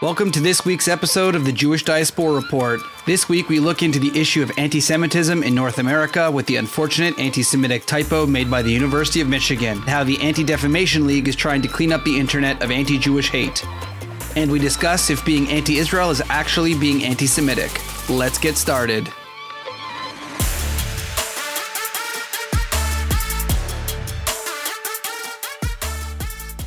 Welcome to this week's episode of the Jewish Diaspora Report. This week we look into the issue of anti Semitism in North America with the unfortunate anti Semitic typo made by the University of Michigan, how the Anti Defamation League is trying to clean up the internet of anti Jewish hate. And we discuss if being anti Israel is actually being anti Semitic. Let's get started.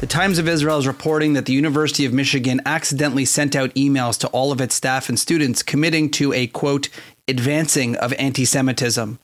The Times of Israel is reporting that the University of Michigan accidentally sent out emails to all of its staff and students committing to a quote, advancing of anti Semitism.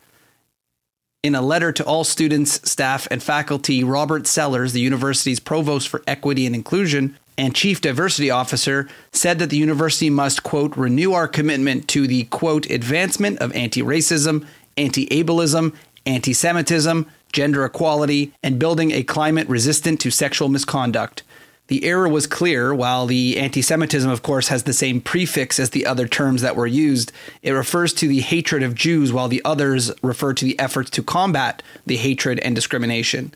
In a letter to all students, staff, and faculty, Robert Sellers, the university's provost for equity and inclusion and chief diversity officer, said that the university must, quote, renew our commitment to the, quote, advancement of anti racism, anti ableism, anti Semitism, gender equality, and building a climate resistant to sexual misconduct. The error was clear. While the anti Semitism, of course, has the same prefix as the other terms that were used, it refers to the hatred of Jews, while the others refer to the efforts to combat the hatred and discrimination.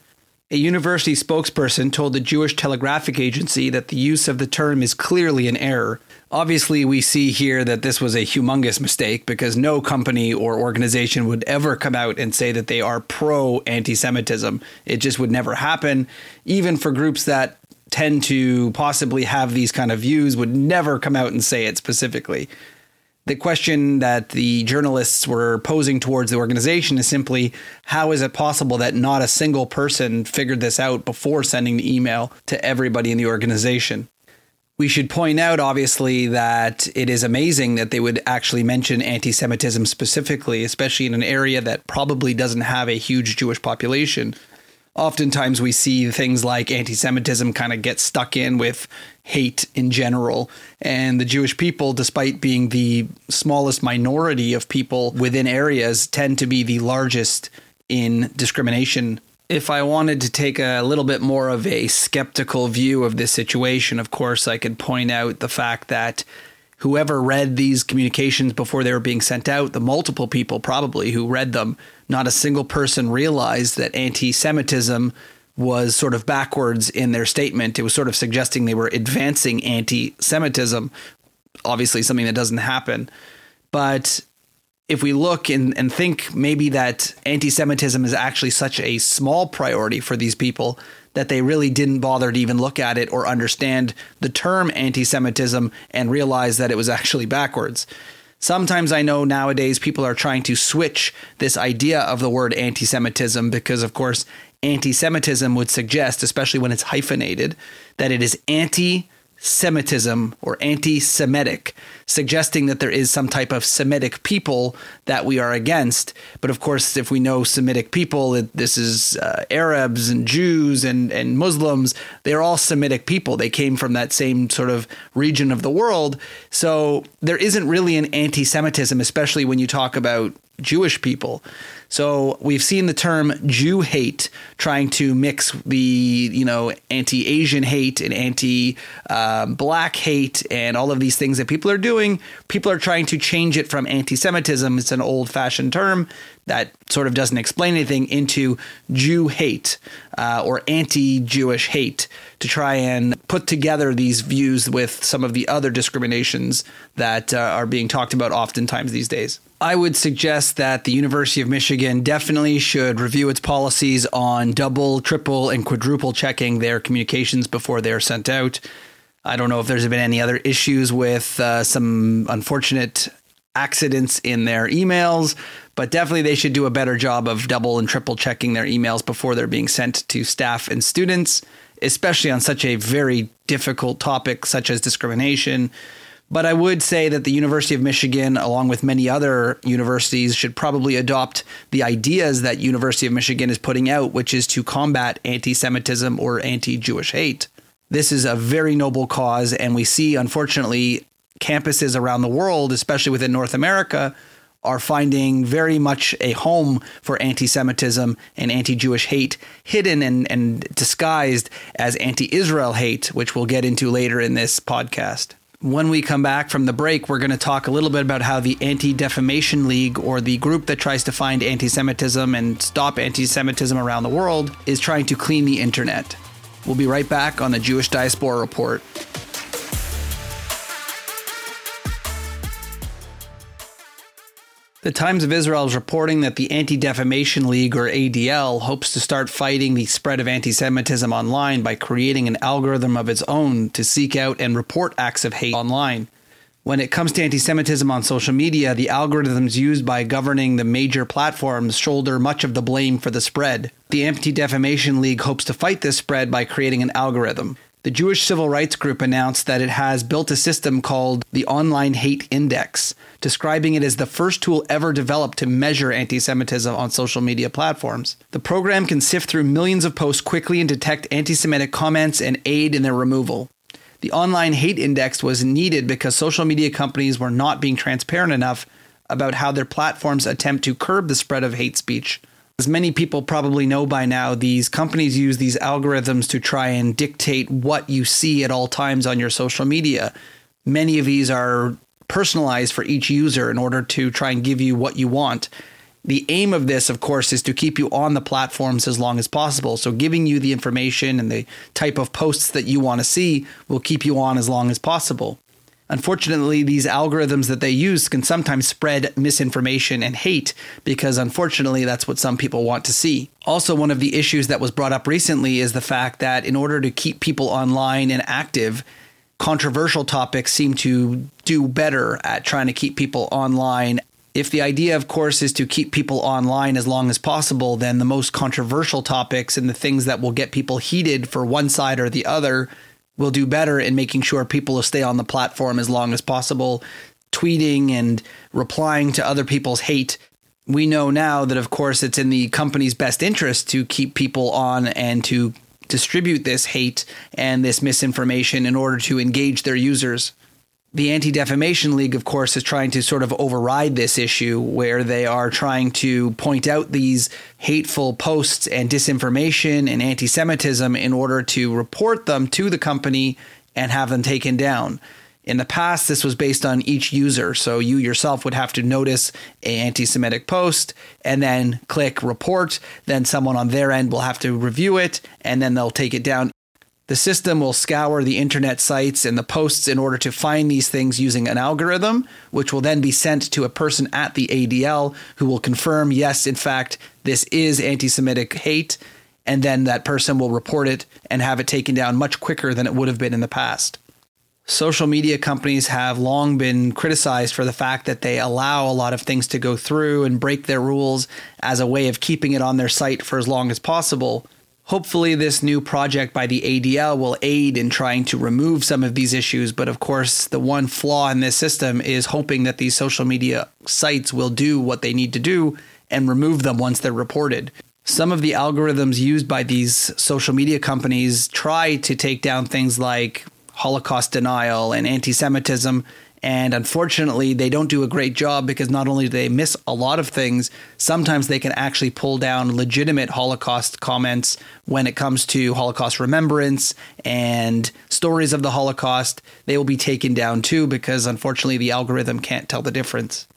A university spokesperson told the Jewish Telegraphic Agency that the use of the term is clearly an error. Obviously, we see here that this was a humongous mistake because no company or organization would ever come out and say that they are pro anti Semitism. It just would never happen. Even for groups that tend to possibly have these kind of views, would never come out and say it specifically. The question that the journalists were posing towards the organization is simply how is it possible that not a single person figured this out before sending the email to everybody in the organization? We should point out, obviously, that it is amazing that they would actually mention anti Semitism specifically, especially in an area that probably doesn't have a huge Jewish population. Oftentimes, we see things like anti Semitism kind of get stuck in with hate in general. And the Jewish people, despite being the smallest minority of people within areas, tend to be the largest in discrimination if I wanted to take a little bit more of a skeptical view of this situation, of course, I could point out the fact that whoever read these communications before they were being sent out, the multiple people probably who read them, not a single person realized that anti Semitism was sort of backwards in their statement. It was sort of suggesting they were advancing anti Semitism, obviously, something that doesn't happen. But if we look and, and think maybe that anti Semitism is actually such a small priority for these people that they really didn't bother to even look at it or understand the term anti Semitism and realize that it was actually backwards. Sometimes I know nowadays people are trying to switch this idea of the word anti Semitism because, of course, anti Semitism would suggest, especially when it's hyphenated, that it is anti Semitism or anti Semitic, suggesting that there is some type of Semitic people that we are against. But of course, if we know Semitic people, this is uh, Arabs and Jews and, and Muslims, they're all Semitic people. They came from that same sort of region of the world. So there isn't really an anti Semitism, especially when you talk about Jewish people. So we've seen the term Jew hate trying to mix the you know anti-Asian hate and anti-black hate and all of these things that people are doing. People are trying to change it from anti-Semitism. It's an old-fashioned term that sort of doesn't explain anything into Jew hate uh, or anti-Jewish hate to try and put together these views with some of the other discriminations that uh, are being talked about oftentimes these days. I would suggest that the University of Michigan definitely should review its policies on double, triple, and quadruple checking their communications before they're sent out. I don't know if there's been any other issues with uh, some unfortunate accidents in their emails, but definitely they should do a better job of double and triple checking their emails before they're being sent to staff and students, especially on such a very difficult topic such as discrimination but I would say that the University of Michigan, along with many other universities, should probably adopt the ideas that University of Michigan is putting out, which is to combat anti-Semitism or anti-Jewish hate. This is a very noble cause, and we see, unfortunately, campuses around the world, especially within North America, are finding very much a home for anti Semitism and anti Jewish hate, hidden and, and disguised as anti Israel hate, which we'll get into later in this podcast when we come back from the break, we're going to talk a little bit about how the Anti Defamation League, or the group that tries to find anti Semitism and stop anti Semitism around the world, is trying to clean the internet. We'll be right back on the Jewish Diaspora Report. The Times of Israel is reporting that the Anti Defamation League, or ADL, hopes to start fighting the spread of anti Semitism online by creating an algorithm of its own to seek out and report acts of hate online. When it comes to anti Semitism on social media, the algorithms used by governing the major platforms shoulder much of the blame for the spread. The Anti Defamation League hopes to fight this spread by creating an algorithm. The Jewish Civil Rights Group announced that it has built a system called the Online Hate Index, describing it as the first tool ever developed to measure anti Semitism on social media platforms. The program can sift through millions of posts quickly and detect anti Semitic comments and aid in their removal. The Online Hate Index was needed because social media companies were not being transparent enough about how their platforms attempt to curb the spread of hate speech as many people probably know by now, these companies use these algorithms to try and dictate what you see at all times on your social media. Many of these are personalized for each user in order to try and give you what you want. The aim of this, of course, is to keep you on the platforms as long as possible. So, giving you the information and the type of posts that you want to see will keep you on as long as possible. Unfortunately, these algorithms that they use can sometimes spread misinformation and hate because, unfortunately, that's what some people want to see. Also, one of the issues that was brought up recently is the fact that in order to keep people online and active, controversial topics seem to do better at trying to keep people online. If the idea, of course, is to keep people online as long as possible, then the most controversial topics and the things that will get people heated for one side or the other will do better in making sure people stay on the platform as long as possible, tweeting and replying to other people's hate. We know now that, of course, it's in the company's best interest to keep people on and to distribute this hate and this misinformation in order to engage their users the Anti Defamation League, of course, is trying to sort of override this issue where they are trying to point out these hateful posts and disinformation and anti Semitism in order to report them to the company and have them taken down. In the past, this was based on each user. So you yourself would have to notice a anti-Semitic post and then click report. Then someone on their end will have to review it and then they'll take it down. The system will scour the internet sites and the posts in order to find these things using an algorithm, which will then be sent to a person at the ADL who will confirm, yes, in fact, this is anti Semitic hate. And then that person will report it and have it taken down much quicker than it would have been in the past. Social media companies have long been criticized for the fact that they allow a lot of things to go through and break their rules as a way of keeping it on their site for as long as possible. Hopefully, this new project by the ADL will aid in trying to remove some of these issues. But of course, the one flaw in this system is hoping that these social media sites will do what they need to do and remove them once they're reported. Some of the algorithms used by these social media companies try to take down things like Holocaust denial and anti Semitism and unfortunately, they don't do a great job because not only do they miss a lot of things, sometimes they can actually pull down legitimate Holocaust comments when it comes to Holocaust remembrance and stories of the Holocaust. They will be taken down too because unfortunately the algorithm can't tell the difference.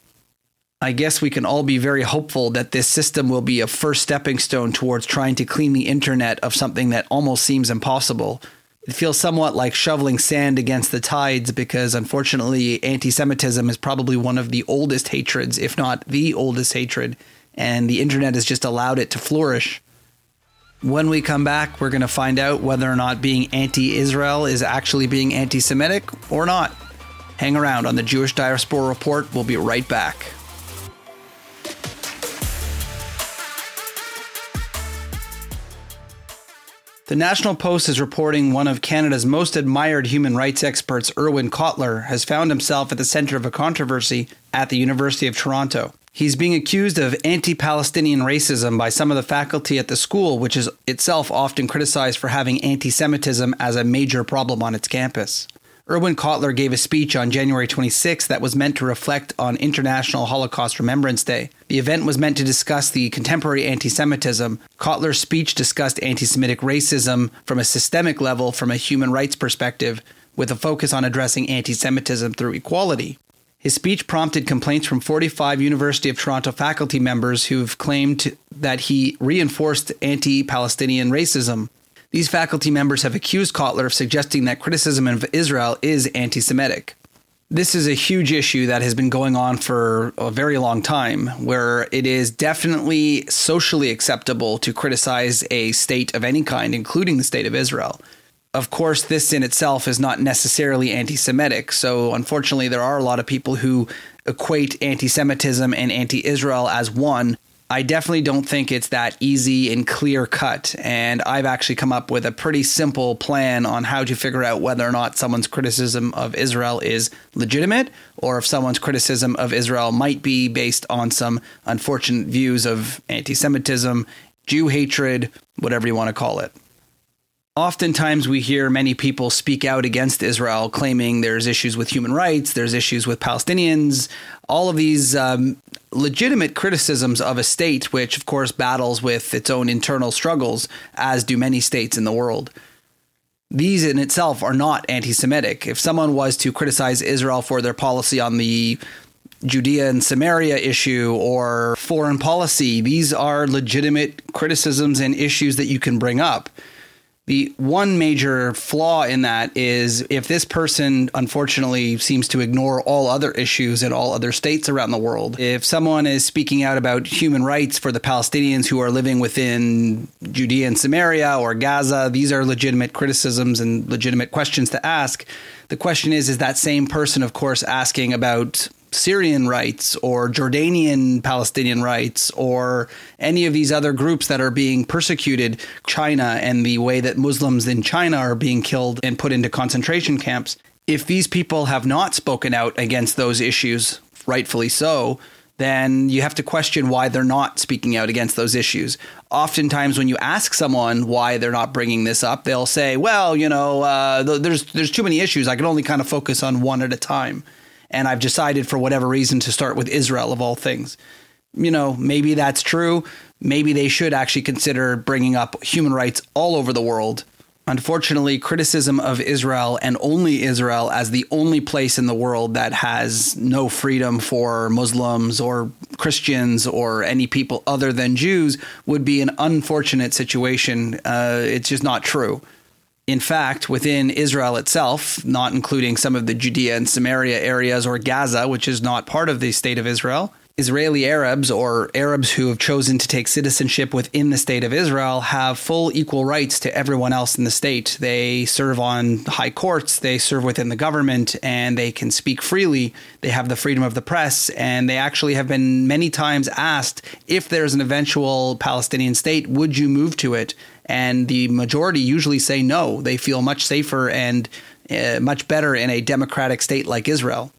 I guess we can all be very hopeful that this system will be a first stepping stone towards trying to clean the internet of something that almost seems impossible it feels somewhat like shoveling sand against the tides because unfortunately anti-semitism is probably one of the oldest hatreds if not the oldest hatred and the internet has just allowed it to flourish. When we come back we're going to find out whether or not being anti-israel is actually being anti-semitic or not. Hang around on the jewish diaspora report. We'll be right back The National Post is reporting one of Canada's most admired human rights experts, Irwin Cotler, has found himself at the center of a controversy at the University of Toronto. He's being accused of anti Palestinian racism by some of the faculty at the school, which is itself often criticized for having anti Semitism as a major problem on its campus. Irwin Cotler gave a speech on January 26 that was meant to reflect on International Holocaust Remembrance Day. The event was meant to discuss the contemporary anti Semitism. Cotler's speech discussed anti Semitic racism from a systemic level from a human rights perspective, with a focus on addressing anti Semitism through equality. His speech prompted complaints from 45 University of Toronto faculty members who've claimed that he reinforced anti Palestinian racism. These faculty members have accused Cotler of suggesting that criticism of Israel is anti Semitic. This is a huge issue that has been going on for a very long time, where it is definitely socially acceptable to criticize a state of any kind, including the state of Israel. Of course, this in itself is not necessarily anti Semitic. So, unfortunately, there are a lot of people who equate anti Semitism and anti Israel as one. I definitely don't think it's that easy and clear cut. And I've actually come up with a pretty simple plan on how to figure out whether or not someone's criticism of Israel is legitimate or if someone's criticism of Israel might be based on some unfortunate views of anti Semitism, Jew hatred, whatever you want to call it. Oftentimes, we hear many people speak out against Israel, claiming there's issues with human rights, there's issues with Palestinians, all of these um, legitimate criticisms of a state, which, of course, battles with its own internal struggles, as do many states in the world. These in itself are not anti Semitic. If someone was to criticize Israel for their policy on the Judea and Samaria issue or foreign policy, these are legitimate criticisms and issues that you can bring up. The one major flaw in that is if this person unfortunately seems to ignore all other issues in all other states around the world, if someone is speaking out about human rights for the Palestinians who are living within Judea and Samaria or Gaza, these are legitimate criticisms and legitimate questions to ask. The question is, is that same person, of course, asking about Syrian rights or Jordanian Palestinian rights or any of these other groups that are being persecuted, China and the way that Muslims in China are being killed and put into concentration camps. If these people have not spoken out against those issues, rightfully so, then you have to question why they're not speaking out against those issues. Oftentimes, when you ask someone why they're not bringing this up, they'll say, "Well, you know, uh, there's there's too many issues. I can only kind of focus on one at a time." And I've decided for whatever reason to start with Israel of all things. You know, maybe that's true. Maybe they should actually consider bringing up human rights all over the world. Unfortunately, criticism of Israel and only Israel as the only place in the world that has no freedom for Muslims or Christians or any people other than Jews would be an unfortunate situation. Uh, it's just not true. In fact, within Israel itself, not including some of the Judea and Samaria areas or Gaza, which is not part of the state of Israel, Israeli Arabs or Arabs who have chosen to take citizenship within the state of Israel have full equal rights to everyone else in the state. They serve on high courts, they serve within the government, and they can speak freely. They have the freedom of the press, and they actually have been many times asked if there's an eventual Palestinian state, would you move to it? And the majority usually say no. They feel much safer and uh, much better in a democratic state like Israel.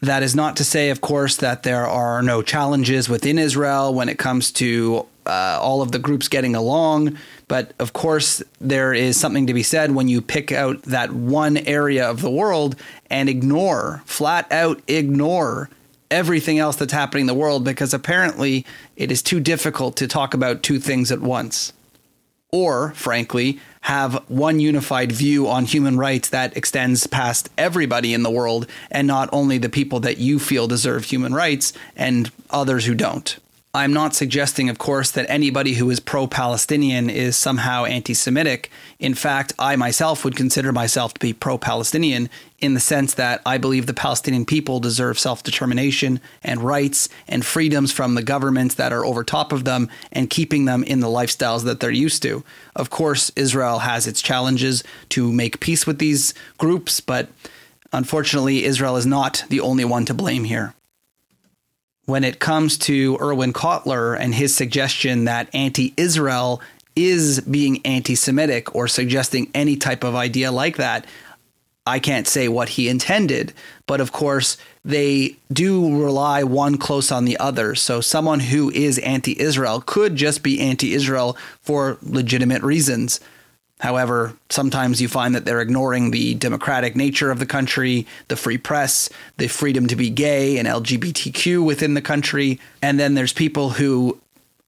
That is not to say, of course, that there are no challenges within Israel when it comes to uh, all of the groups getting along. But of course, there is something to be said when you pick out that one area of the world and ignore, flat out ignore everything else that's happening in the world because apparently it is too difficult to talk about two things at once or frankly, have one unified view on human rights that extends past everybody in the world and not only the people that you feel deserve human rights and others who don't. I'm not suggesting, of course, that anybody who is pro Palestinian is somehow anti Semitic. In fact, I myself would consider myself to be pro Palestinian in the sense that I believe the Palestinian people deserve self determination and rights and freedoms from the governments that are over top of them and keeping them in the lifestyles that they're used to. Of course, Israel has its challenges to make peace with these groups, but unfortunately, Israel is not the only one to blame here when it comes to Irwin Cotler and his suggestion that anti Israel is being anti Semitic or suggesting any type of idea like that, I can't say what he intended. But of course, they do rely one close on the other. So someone who is anti Israel could just be anti Israel for legitimate reasons. However, sometimes you find that they're ignoring the democratic nature of the country, the free press, the freedom to be gay and LGBTQ within the country. And then there's people who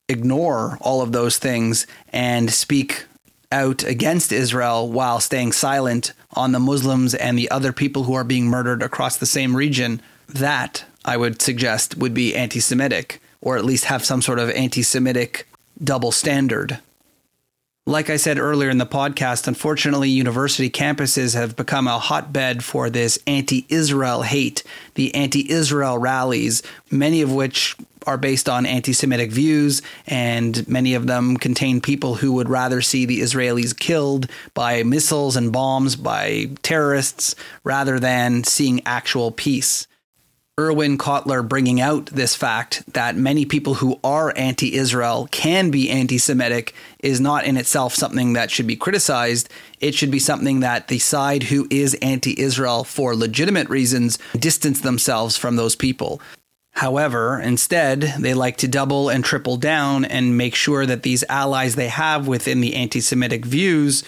ignore all of those things and speak out against Israel while staying silent on the Muslims and the other people who are being murdered across the same region. That, I would suggest, would be anti Semitic, or at least have some sort of anti Semitic double standard Like I said earlier in the podcast, unfortunately, university campuses have become a hotbed for this anti Israel hate, the anti Israel rallies, many of which are based on anti Semitic views, and many of them contain people who would rather see the Israelis killed by missiles and bombs by terrorists rather than seeing actual peace. Irwin Cotler bringing out this fact that many people who are anti Israel can be anti Semitic is not in itself something that should be criticized. It should be something that the side who is anti Israel for legitimate reasons distance themselves from those people. However, instead, they like to double and triple down and make sure that these allies they have within the anti Semitic views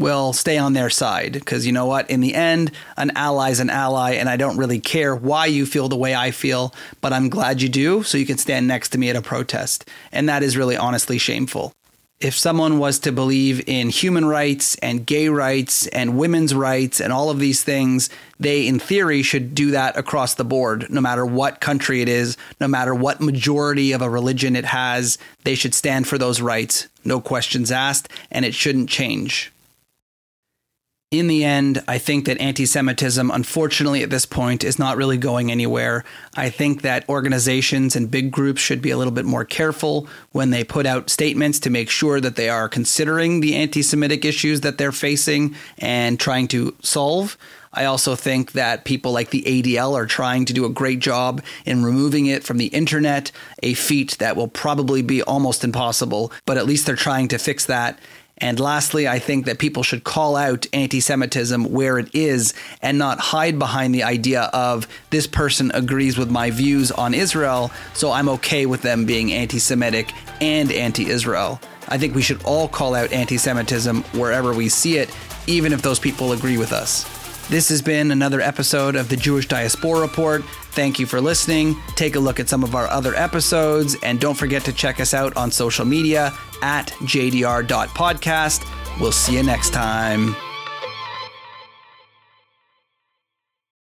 will stay on their side. Because you know what? In the end an ally is an ally and i don't really care why you feel the way i feel but i'm glad you do so you can stand next to me at a protest. And that is really honestly shameful. If someone was to believe in human rights and gay rights and women's rights and all of these things, they, in theory, should do that across the board, no matter what country it is, no matter what majority of a religion it has. They should stand for those rights, no questions asked, and it shouldn't change in the end, I think that anti Semitism, unfortunately, at this point, is not really going anywhere. I think that organizations and big groups should be a little bit more careful when they put out statements to make sure that they are considering the anti Semitic issues that they're facing and trying to solve. I also think that people like the ADL are trying to do a great job in removing it from the internet, a feat that will probably be almost impossible, but at least they're trying to fix that. And lastly, I think that people should call out anti Semitism where it is and not hide behind the idea of this person agrees with my views on Israel, so I'm okay with them being anti Semitic and anti Israel. I think we should all call out anti Semitism wherever we see it, even if those people agree with us. This has been another episode of the Jewish Diaspora Report. Thank you for listening. Take a look at some of our other episodes, and don't forget to check us out on social media at jdr.podcast. We'll see you next time.